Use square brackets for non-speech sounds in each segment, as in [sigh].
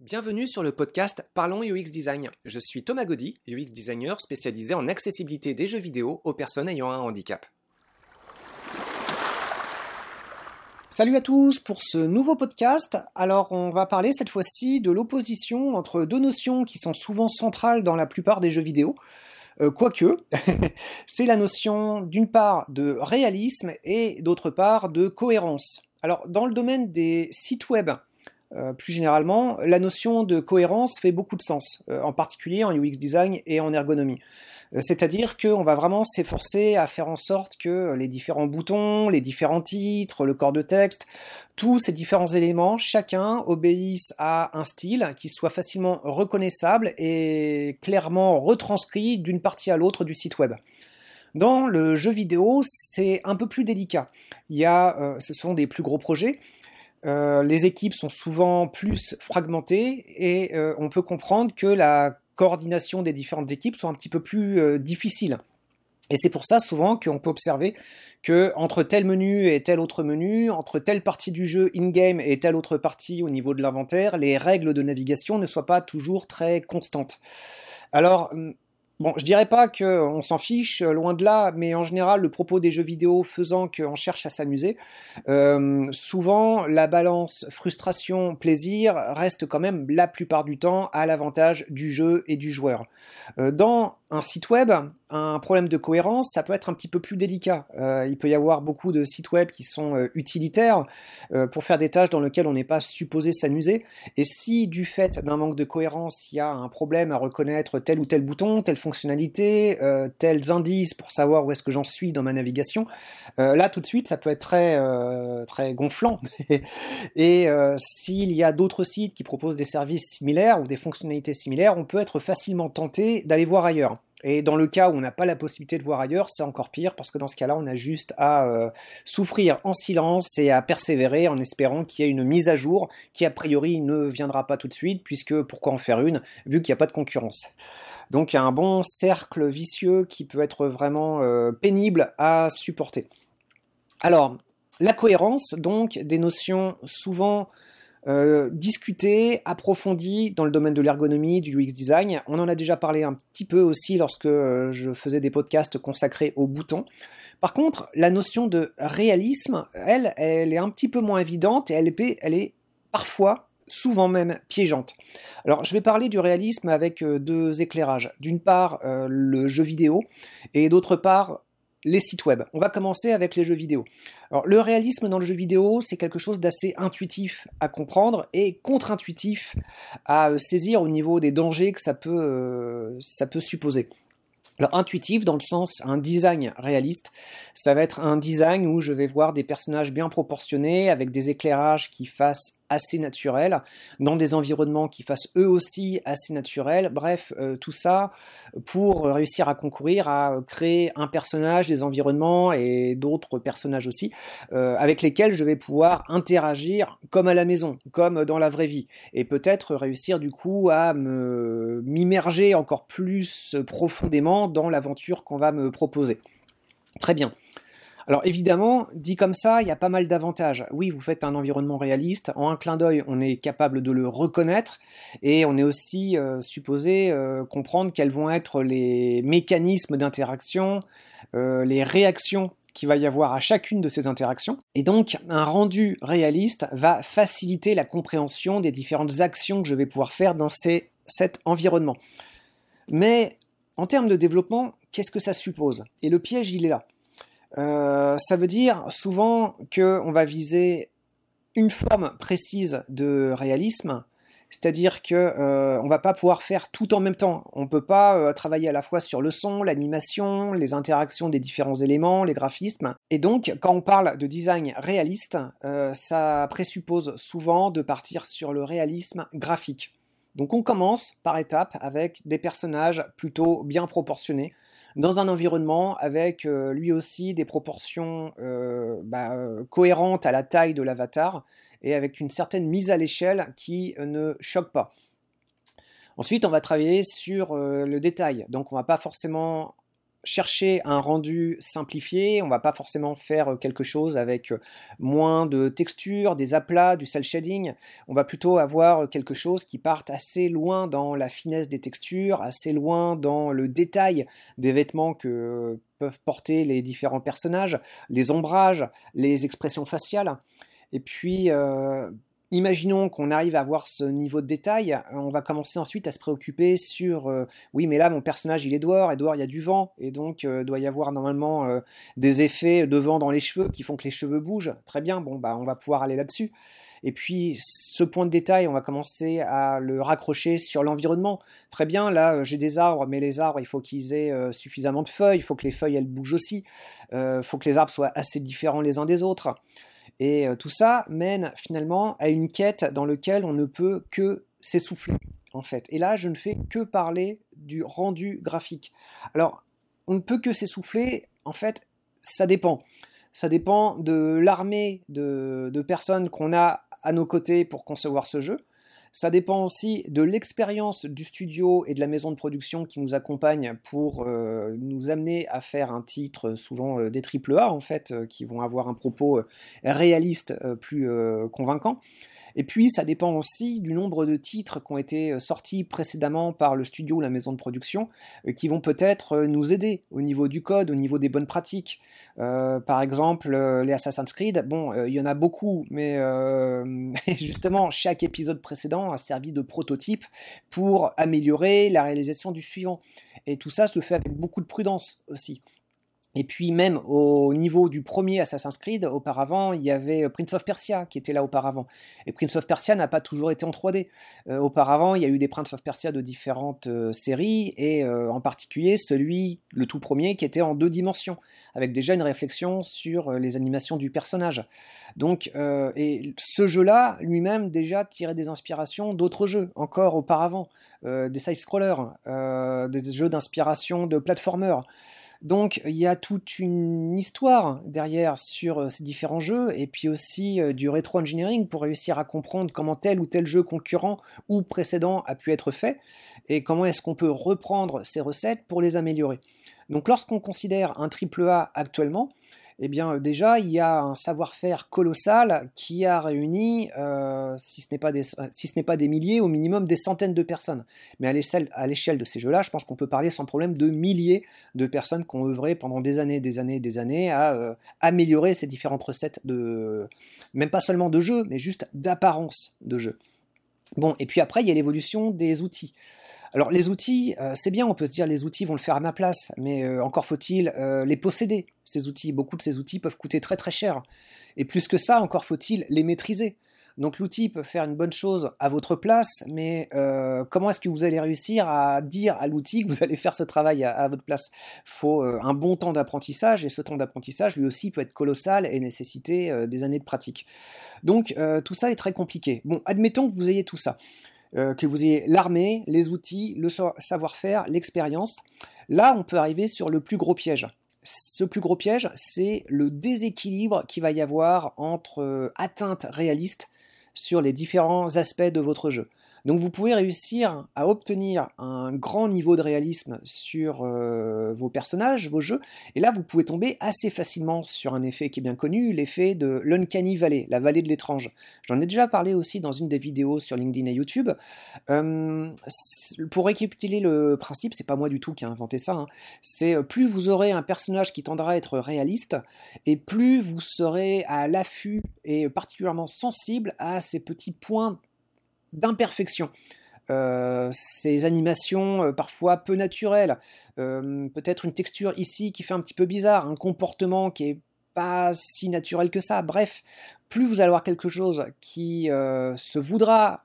Bienvenue sur le podcast Parlons UX Design. Je suis Thomas Gaudy, UX designer spécialisé en accessibilité des jeux vidéo aux personnes ayant un handicap. Salut à tous pour ce nouveau podcast. Alors on va parler cette fois-ci de l'opposition entre deux notions qui sont souvent centrales dans la plupart des jeux vidéo. Euh, quoique, [laughs] c'est la notion d'une part de réalisme et d'autre part de cohérence. Alors dans le domaine des sites web, euh, plus généralement, la notion de cohérence fait beaucoup de sens, euh, en particulier en UX design et en ergonomie. Euh, c'est-à-dire qu'on va vraiment s'efforcer à faire en sorte que les différents boutons, les différents titres, le corps de texte, tous ces différents éléments, chacun obéissent à un style qui soit facilement reconnaissable et clairement retranscrit d'une partie à l'autre du site web. Dans le jeu vidéo, c'est un peu plus délicat. Ce sont des plus gros projets, euh, les équipes sont souvent plus fragmentées et euh, on peut comprendre que la coordination des différentes équipes soit un petit peu plus euh, difficile. Et c'est pour ça souvent qu'on peut observer que entre tel menu et tel autre menu, entre telle partie du jeu in-game et telle autre partie au niveau de l'inventaire, les règles de navigation ne soient pas toujours très constantes. Alors, hum, Bon, je dirais pas qu'on s'en fiche, euh, loin de là, mais en général, le propos des jeux vidéo faisant qu'on cherche à s'amuser, euh, souvent la balance frustration-plaisir reste quand même la plupart du temps à l'avantage du jeu et du joueur. Euh, dans un site web, un problème de cohérence, ça peut être un petit peu plus délicat. Euh, il peut y avoir beaucoup de sites web qui sont euh, utilitaires euh, pour faire des tâches dans lesquelles on n'est pas supposé s'amuser. Et si du fait d'un manque de cohérence, il y a un problème à reconnaître tel ou tel bouton, telle fonctionnalité, tels indices pour savoir où est-ce que j'en suis dans ma navigation, là tout de suite ça peut être très très gonflant. [laughs] et s'il y a d'autres sites qui proposent des services similaires ou des fonctionnalités similaires, on peut être facilement tenté d'aller voir ailleurs. Et dans le cas où on n'a pas la possibilité de voir ailleurs, c'est encore pire parce que dans ce cas-là, on a juste à euh, souffrir en silence et à persévérer en espérant qu'il y ait une mise à jour qui a priori ne viendra pas tout de suite puisque pourquoi en faire une vu qu'il n'y a pas de concurrence. Donc un bon cercle vicieux qui peut être vraiment euh, pénible à supporter. Alors, la cohérence, donc, des notions souvent euh, discuté, approfondi dans le domaine de l'ergonomie, du UX design. On en a déjà parlé un petit peu aussi lorsque euh, je faisais des podcasts consacrés aux boutons. Par contre, la notion de réalisme, elle, elle est un petit peu moins évidente et elle est, elle est parfois, souvent même, piégeante. Alors, je vais parler du réalisme avec euh, deux éclairages. D'une part, le jeu vidéo et d'autre part, les sites web. On va commencer avec les jeux vidéo. Alors, le réalisme dans le jeu vidéo, c'est quelque chose d'assez intuitif à comprendre et contre-intuitif à euh, saisir au niveau des dangers que ça peut, euh, ça peut supposer. Alors intuitif dans le sens un design réaliste, ça va être un design où je vais voir des personnages bien proportionnés avec des éclairages qui fassent assez naturel, dans des environnements qui fassent eux aussi assez naturels. Bref, euh, tout ça pour réussir à concourir à créer un personnage, des environnements et d'autres personnages aussi, euh, avec lesquels je vais pouvoir interagir comme à la maison, comme dans la vraie vie, et peut-être réussir du coup à me m'immerger encore plus profondément dans l'aventure qu'on va me proposer. Très bien. Alors évidemment, dit comme ça, il y a pas mal d'avantages. Oui, vous faites un environnement réaliste, en un clin d'œil, on est capable de le reconnaître, et on est aussi euh, supposé euh, comprendre quels vont être les mécanismes d'interaction, euh, les réactions qu'il va y avoir à chacune de ces interactions. Et donc, un rendu réaliste va faciliter la compréhension des différentes actions que je vais pouvoir faire dans cet environnement. Mais en termes de développement, qu'est-ce que ça suppose? Et le piège, il est là. Euh, ça veut dire souvent qu'on va viser une forme précise de réalisme, c'est-à-dire que euh, on va pas pouvoir faire tout en même temps. On peut pas euh, travailler à la fois sur le son, l'animation, les interactions des différents éléments, les graphismes. Et donc, quand on parle de design réaliste, ça présuppose souvent de partir sur le réalisme graphique. Donc, on commence par étapes avec des personnages plutôt bien proportionnés, dans un environnement avec euh, lui aussi des proportions euh, bah, euh, cohérentes à la taille de l'avatar et avec une certaine mise à l'échelle qui ne choque pas. Ensuite, on va travailler sur le détail. Donc, on va pas forcément chercher un rendu simplifié, on va pas forcément faire quelque chose avec moins de texture, des aplats, du cel shading, on va plutôt avoir quelque chose qui parte assez loin dans la finesse des textures, assez loin dans le détail des vêtements que peuvent porter les différents personnages, les ombrages, les expressions faciales. Et puis, euh, Imaginons qu'on arrive à avoir ce niveau de détail, euh, on va commencer ensuite à se préoccuper sur euh, oui mais là mon personnage il est dehors et dehors il y a du vent et donc euh, doit y avoir normalement des effets de vent dans les cheveux qui font que les cheveux bougent. Très bien, bon bah on va pouvoir aller là-dessus. Et puis ce point de détail, on va commencer à le raccrocher sur l'environnement. Très bien, là j'ai des arbres, mais les arbres, il faut qu'ils aient suffisamment de feuilles, il faut que les feuilles elles bougent aussi, il faut que les arbres soient assez différents les uns des autres. Et euh, tout ça mène finalement à une quête dans laquelle on ne peut que s'essouffler, en fait. Et là, je ne fais que parler du rendu graphique. Alors, on ne peut que s'essouffler, en fait, ça dépend. Ça dépend de l'armée de, de personnes qu'on a à nos côtés pour concevoir ce jeu. Ça dépend aussi de l'expérience du studio et de la maison de production qui nous accompagne pour euh, nous amener à faire un titre, souvent euh, des triple A en fait, euh, qui vont avoir un propos réaliste plus convaincant. Et puis, ça dépend aussi du nombre de titres qui ont été euh, sortis précédemment par le studio ou la maison de production, euh, qui vont peut-être euh, nous aider au niveau du code, au niveau des bonnes pratiques. par exemple, les Assassin's Creed, bon, il y en a beaucoup, mais [laughs] justement, chaque épisode précédent a servi de prototype pour améliorer la réalisation du suivant. Et tout ça se fait avec beaucoup de prudence aussi. Et puis même au niveau du premier Assassin's Creed, auparavant, il y avait euh, Prince of Persia qui était là auparavant. Et Prince of Persia n'a pas toujours été en 3D. Euh, auparavant, il y a eu des Prince of Persia de différentes euh, séries, et en particulier celui, le tout premier, qui était en deux dimensions, avec déjà une réflexion sur les animations du personnage. Donc, et ce jeu-là, lui-même, déjà tirait des inspirations d'autres jeux, encore auparavant, des side-scrollers, des jeux d'inspiration de platformers. Donc il y a toute une histoire derrière sur euh, ces différents jeux et puis aussi euh, du rétro-engineering pour réussir à comprendre comment tel ou tel jeu concurrent ou précédent a pu être fait et comment est-ce qu'on peut reprendre ces recettes pour les améliorer. Donc lorsqu'on considère un AAA actuellement, eh bien euh, déjà il y a un savoir-faire colossal qui a réuni, euh, si ce n'est pas, des, milliers, au minimum des centaines de personnes. Mais à l'échelle de ces jeux-là, je pense qu'on peut parler sans problème de milliers de personnes qui ont œuvré pendant des années, des années, des années à euh, améliorer ces différentes recettes de, même pas seulement de jeux, mais juste d'apparence de jeu. Bon, et puis après, il y a l'évolution des outils. Alors les outils, euh, c'est bien, on peut se dire les outils vont le faire à ma place, mais euh, encore faut-il euh, les posséder, ces outils. Beaucoup de ces outils peuvent coûter très très cher. Et plus que ça, encore faut-il les maîtriser. Donc l'outil peut faire une bonne chose à votre place, mais comment est-ce que vous allez réussir à dire à l'outil que vous allez faire ce travail à, votre place? Il faut un bon temps d'apprentissage, et ce temps d'apprentissage, lui aussi, peut être colossal et nécessiter des années de pratique. Donc tout ça est très compliqué. Bon, admettons que vous ayez tout ça. Euh, que vous ayez l'armée, les outils, le savoir-faire, l'expérience. Là, on peut arriver sur le plus gros piège. Ce plus gros piège, c'est le déséquilibre qu'il va y avoir entre euh, atteintes réalistes sur les différents aspects de votre jeu. Donc vous pouvez réussir à obtenir un grand niveau de réalisme sur euh, vos personnages, vos jeux, et là vous pouvez tomber assez facilement sur un effet qui est bien connu, l'effet de l'Uncanny Valley, la vallée de l'étrange. J'en ai déjà parlé aussi dans une des vidéos sur LinkedIn et YouTube. Euh, pour récapituler le principe, c'est pas moi du tout qui ai inventé ça, hein. c'est euh, plus vous aurez un personnage qui tendra à être réaliste, et plus vous serez à l'affût et particulièrement sensible à ces petits points d'imperfection. Euh, ces animations euh, parfois peu naturelles, euh, peut-être une texture ici qui fait un petit peu bizarre, un comportement qui est pas si naturel que ça. Bref, plus vous allez avoir quelque chose qui se voudra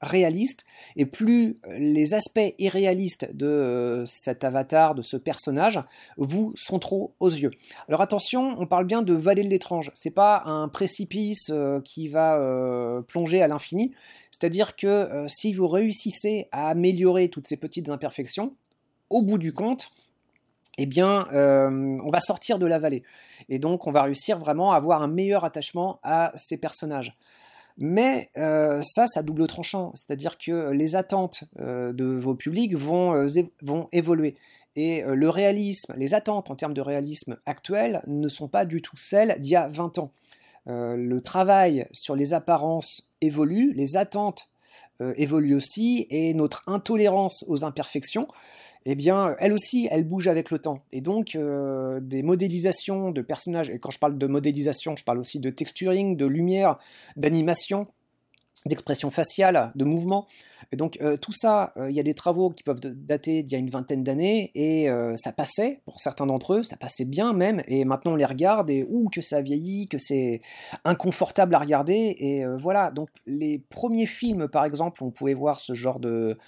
réaliste, et plus les aspects irréalistes de cet avatar, de ce personnage, vous sont trop aux yeux. Alors attention, on parle bien de vallée de l'étrange, c'est pas un précipice qui va plonger à l'infini, c'est-à-dire que euh, si vous réussissez à améliorer toutes ces petites imperfections, au bout du compte, eh bien, euh, on va sortir de la vallée. Et donc, on va réussir vraiment à avoir un meilleur attachement à ces personnages. Mais euh, ça, ça double tranchant, c'est-à-dire que les attentes de vos publics vont, vont évoluer. Et le réalisme, les attentes en termes de réalisme actuel ne sont pas du tout celles d'il y a 20 ans. Le travail sur les apparences évolue, les attentes évoluent aussi, et notre intolérance aux imperfections eh bien, elle aussi, elle bouge avec le temps. Et donc, euh, des modélisations de personnages, et quand je parle de modélisation, je parle aussi de texturing, de lumière, d'animation, d'expression faciale, de mouvement. Et donc, euh, tout ça, euh, il y a des travaux qui peuvent dater d'il y a une vingtaine d'années, et ça passait, pour certains d'entre eux, ça passait bien même, et maintenant on les regarde, et ouh, que ça vieillit, que c'est inconfortable à regarder, et voilà. Donc, les premiers films, par exemple, on pouvait voir ce genre de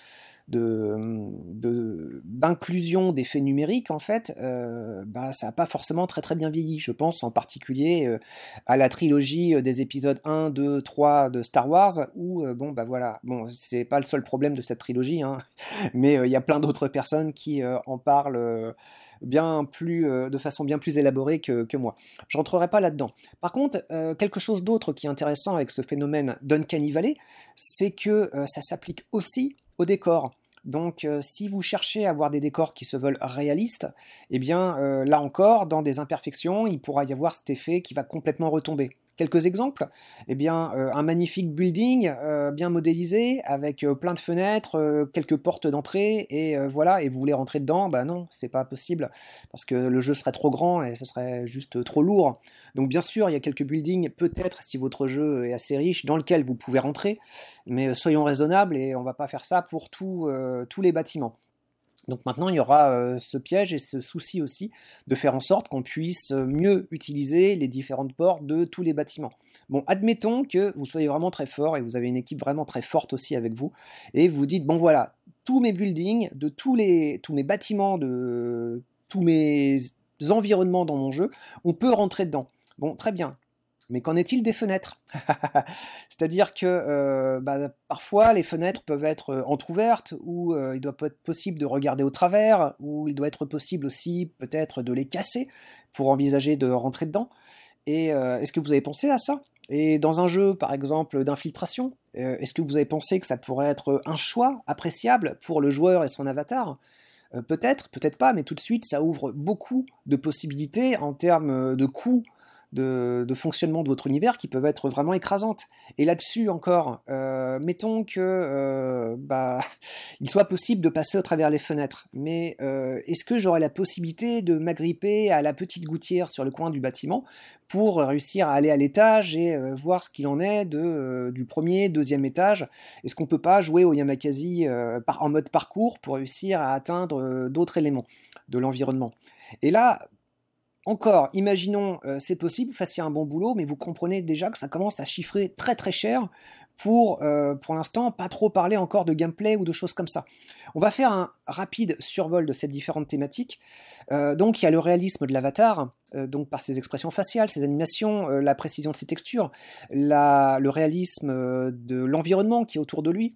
d'inclusion de, d'effets numériques, en fait, euh, bah, ça n'a pas forcément très très bien vieilli. Je pense en particulier euh, à la trilogie euh, des épisodes 1, 2, 3 de Star Wars, où, bon, bah voilà, bon, c'est pas le seul problème de cette trilogie, hein, [laughs] mais il y a plein d'autres personnes qui en parlent bien plus, de façon bien plus élaborée que, que moi. Je rentrerai pas là-dedans. Par contre, quelque chose d'autre qui est intéressant avec ce phénomène d'Uncanny Valley, c'est que ça s'applique aussi au. Donc euh, si vous cherchez à avoir des décors qui se veulent réalistes, eh bien euh, là encore, dans des imperfections, il pourra y avoir cet effet qui va complètement retomber. Quelques exemples Eh bien, euh, un magnifique building euh, bien modélisé avec euh, plein de fenêtres, quelques portes d'entrée et voilà. Et vous voulez rentrer dedans Bah non, c'est pas possible parce que le jeu serait trop grand et ce serait juste trop lourd. Donc bien sûr, il y a quelques buildings, peut-être si votre jeu est assez riche, dans lequel vous pouvez rentrer, mais soyons raisonnables et on va pas faire ça pour tous les bâtiments. Donc maintenant, il y aura euh, ce piège et ce souci aussi de faire en sorte qu'on puisse mieux utiliser les différentes portes de tous les bâtiments. Bon, admettons que vous soyez vraiment très fort et vous avez une équipe vraiment très forte aussi avec vous, et vous dites, bon voilà, tous mes buildings, de tous, les, tous mes bâtiments, de tous mes environnements dans mon jeu, on peut rentrer dedans. Bon, très bien. Mais qu'en est-il des fenêtres [laughs] C'est-à-dire que euh, bah, parfois les fenêtres peuvent être euh, entrouvertes, ou euh, il doit être possible de regarder au travers, ou il doit être possible aussi peut-être de les casser pour envisager de rentrer dedans. Et est-ce que vous avez pensé à ça? Et dans un jeu par exemple d'infiltration, est-ce que vous avez pensé que ça pourrait être un choix appréciable pour le joueur et son avatar? Peut-être, peut-être pas, mais tout de suite ça ouvre beaucoup de possibilités en termes de coûts de, fonctionnement de votre univers qui peuvent être vraiment écrasantes. Et là-dessus encore, euh, mettons que euh, bah, [laughs] il soit possible de passer au travers les fenêtres, mais euh, est-ce que j'aurai la possibilité de m'agripper à la petite gouttière sur le coin du bâtiment pour réussir à aller à l'étage et voir ce qu'il en est du premier, deuxième étage? Est-ce qu'on peut pas jouer au Yamakasi en mode parcours pour réussir à atteindre d'autres éléments de l'environnement? Et là, encore, imaginons euh, c'est possible, vous fassiez un bon boulot, mais vous comprenez déjà que ça commence à chiffrer très très cher pour, euh, pour l'instant, pas trop parler encore de gameplay ou de choses comme ça. On va faire un rapide survol de ces différentes thématiques. Euh, donc il y a le réalisme de l'avatar, donc par ses expressions faciales, ses animations, la précision de ses textures, le réalisme de l'environnement qui est autour de lui,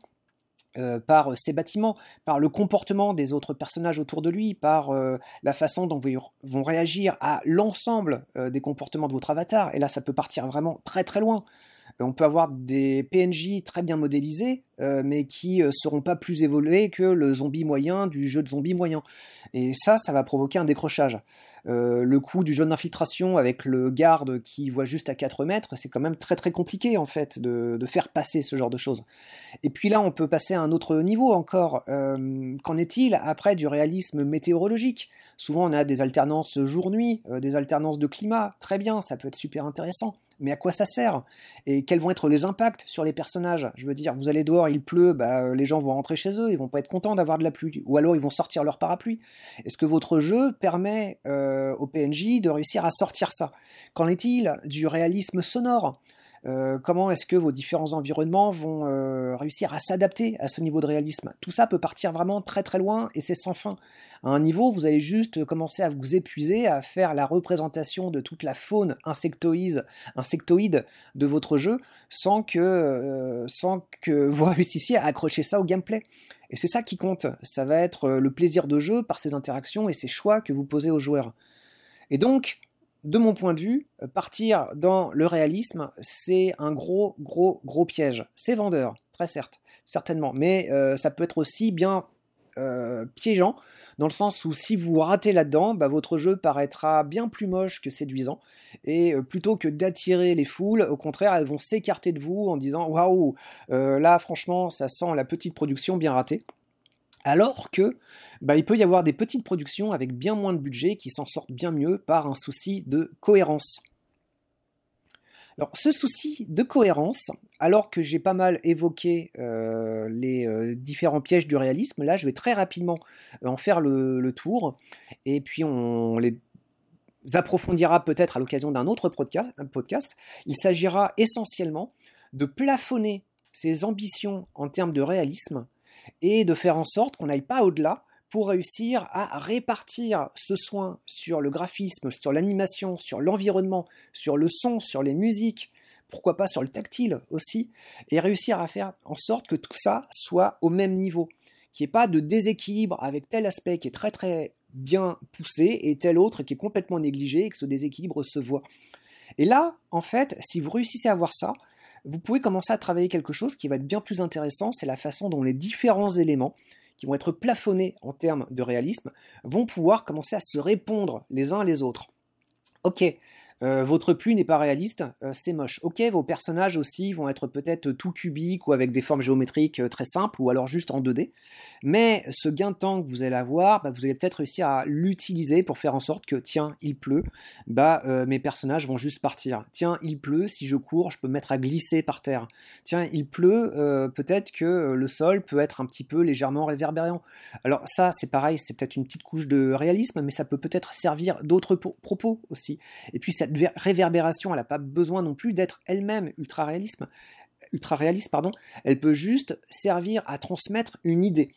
euh, par ses bâtiments, par le comportement des autres personnages autour de lui, par euh, la façon dont ils vont réagir à l'ensemble euh, des comportements de votre avatar. Et là, ça peut partir vraiment très très loin. On peut avoir des PNJ très bien modélisés, mais qui seront pas plus évolués que le zombie moyen du jeu de zombie moyen. Et ça, ça va provoquer un décrochage. Euh, le coup du jeu d'infiltration avec le garde qui voit juste à 4 mètres, c'est quand même très très compliqué en fait de, faire passer ce genre de choses. Et puis là, on peut passer à un autre niveau encore. Euh, qu'en est-il après du réalisme météorologique? Souvent, on a des alternances jour-nuit, euh, des alternances de climat, très bien, ça peut être super intéressant mais à quoi ça sert? Et quels vont être les impacts sur les personnages? Je veux dire, vous allez dehors, il pleut, bah, euh, les gens vont rentrer chez eux, ils vont pas être contents d'avoir de la pluie, ou alors ils vont sortir leur parapluie. Est-ce que votre jeu permet euh, au PNJ de réussir à sortir ça? Qu'en est-il du réalisme sonore? Euh, comment est-ce que vos différents environnements vont réussir à s'adapter à ce niveau de réalisme? Tout ça peut partir vraiment très très loin et c'est sans fin à un niveau, vous allez juste commencer à vous épuiser, à faire la représentation de toute la faune insectoïde, de votre jeu, sans que, euh, sans que [laughs] vous réussissiez à accrocher ça au gameplay. Et c'est ça qui compte, ça va être euh, le plaisir de jeu par ces interactions et ces choix que vous posez aux joueurs. Et donc, de mon point de vue, partir dans le réalisme, c'est un gros, gros, gros piège. C'est vendeur, très certes, certainement, mais euh, ça peut être aussi bien piégeant, dans le sens où si vous ratez là-dedans, bah, votre jeu paraîtra bien plus moche que séduisant, et plutôt que d'attirer les foules, au contraire, elles vont s'écarter de vous en disant waouh, là franchement, ça sent la petite production bien ratée. Alors que, bah, il peut y avoir des petites productions avec bien moins de budget qui s'en sortent bien mieux par un souci de cohérence. Alors, ce souci de cohérence, alors que j'ai pas mal évoqué euh, les euh, différents pièges du réalisme, là, je vais très rapidement euh, en faire le, tour, et puis on les approfondira peut-être à l'occasion d'un autre podcast. Il s'agira essentiellement de plafonner ses ambitions en termes de réalisme et de faire en sorte qu'on n'aille pas au-delà pour réussir à répartir ce soin sur le graphisme, sur l'animation, sur l'environnement, sur le son, sur les musiques, pourquoi pas sur le tactile aussi, et réussir à faire en sorte que tout ça soit au même niveau, qu'il n'y ait pas de déséquilibre avec tel aspect qui est très très bien poussé et tel autre qui est complètement négligé et que ce déséquilibre se voit. Et là, en fait, si vous réussissez à voir ça, vous pouvez commencer à travailler quelque chose qui va être bien plus intéressant, c'est la façon dont les différents éléments qui vont être plafonnés en termes de réalisme vont pouvoir commencer à se répondre les uns les autres. Ok, euh, votre pluie n'est pas réaliste, euh, c'est moche. Ok, vos personnages aussi vont être peut-être tout cubiques ou avec des formes géométriques euh, très simples ou alors juste en 2D. Mais ce gain de temps que vous allez avoir, bah, vous allez peut-être réussir à l'utiliser pour faire en sorte que, tiens, il pleut, bah mes personnages vont juste partir. Tiens, il pleut, si je cours, je peux me mettre à glisser par terre. Tiens, il pleut, peut-être que le sol peut être un petit peu légèrement réverbérant. Alors ça, c'est pareil, c'est peut-être une petite couche de réalisme, mais ça peut peut-être servir d'autres propos aussi. Et puis ça réverbération, elle n'a pas besoin non plus d'être elle-même ultra réaliste, ultra réaliste, pardon. Elle peut juste servir à transmettre une idée.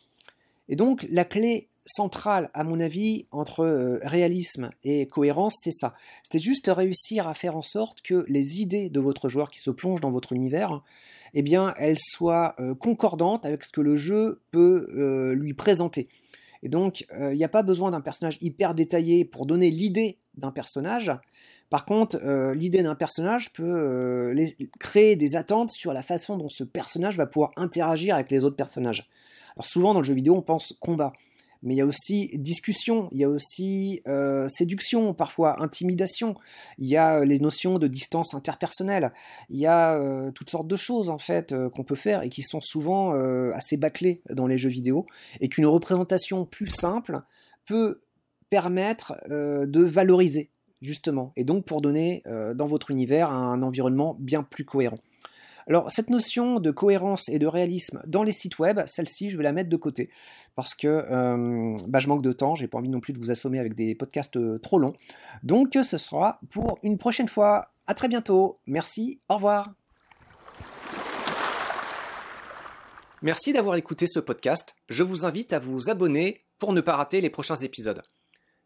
Et donc la clé centrale, à mon avis, entre euh, réalisme et cohérence, c'est ça. C'était juste réussir à faire en sorte que les idées de votre joueur qui se plonge dans votre univers, eh bien, elles soient euh, concordantes avec ce que le jeu peut euh, lui présenter. Et donc, il n'y a pas besoin d'un personnage hyper détaillé pour donner l'idée d'un personnage, par contre, euh, l'idée d'un personnage peut euh, créer des attentes sur la façon dont ce personnage va pouvoir interagir avec les autres personnages. Alors souvent dans le jeu vidéo, on pense combat, mais il y a aussi discussion, il y a aussi euh, séduction, parfois intimidation, il y a les notions de distance interpersonnelle, il y a toutes sortes de choses en fait qu'on peut faire et qui sont souvent assez bâclées dans les jeux vidéo, et qu'une représentation plus simple peut permettre de valoriser justement, et donc pour donner euh, dans votre univers un environnement bien plus cohérent. Alors cette notion de cohérence et de réalisme dans les sites web, celle-ci je vais la mettre de côté parce que euh, bah, je manque de temps, j'ai pas envie non plus de vous assommer avec des podcasts euh, trop longs. Donc ce sera pour une prochaine fois. À très bientôt. Merci. Au revoir. Merci d'avoir écouté ce podcast. Je vous invite à vous abonner pour ne pas rater les prochains épisodes.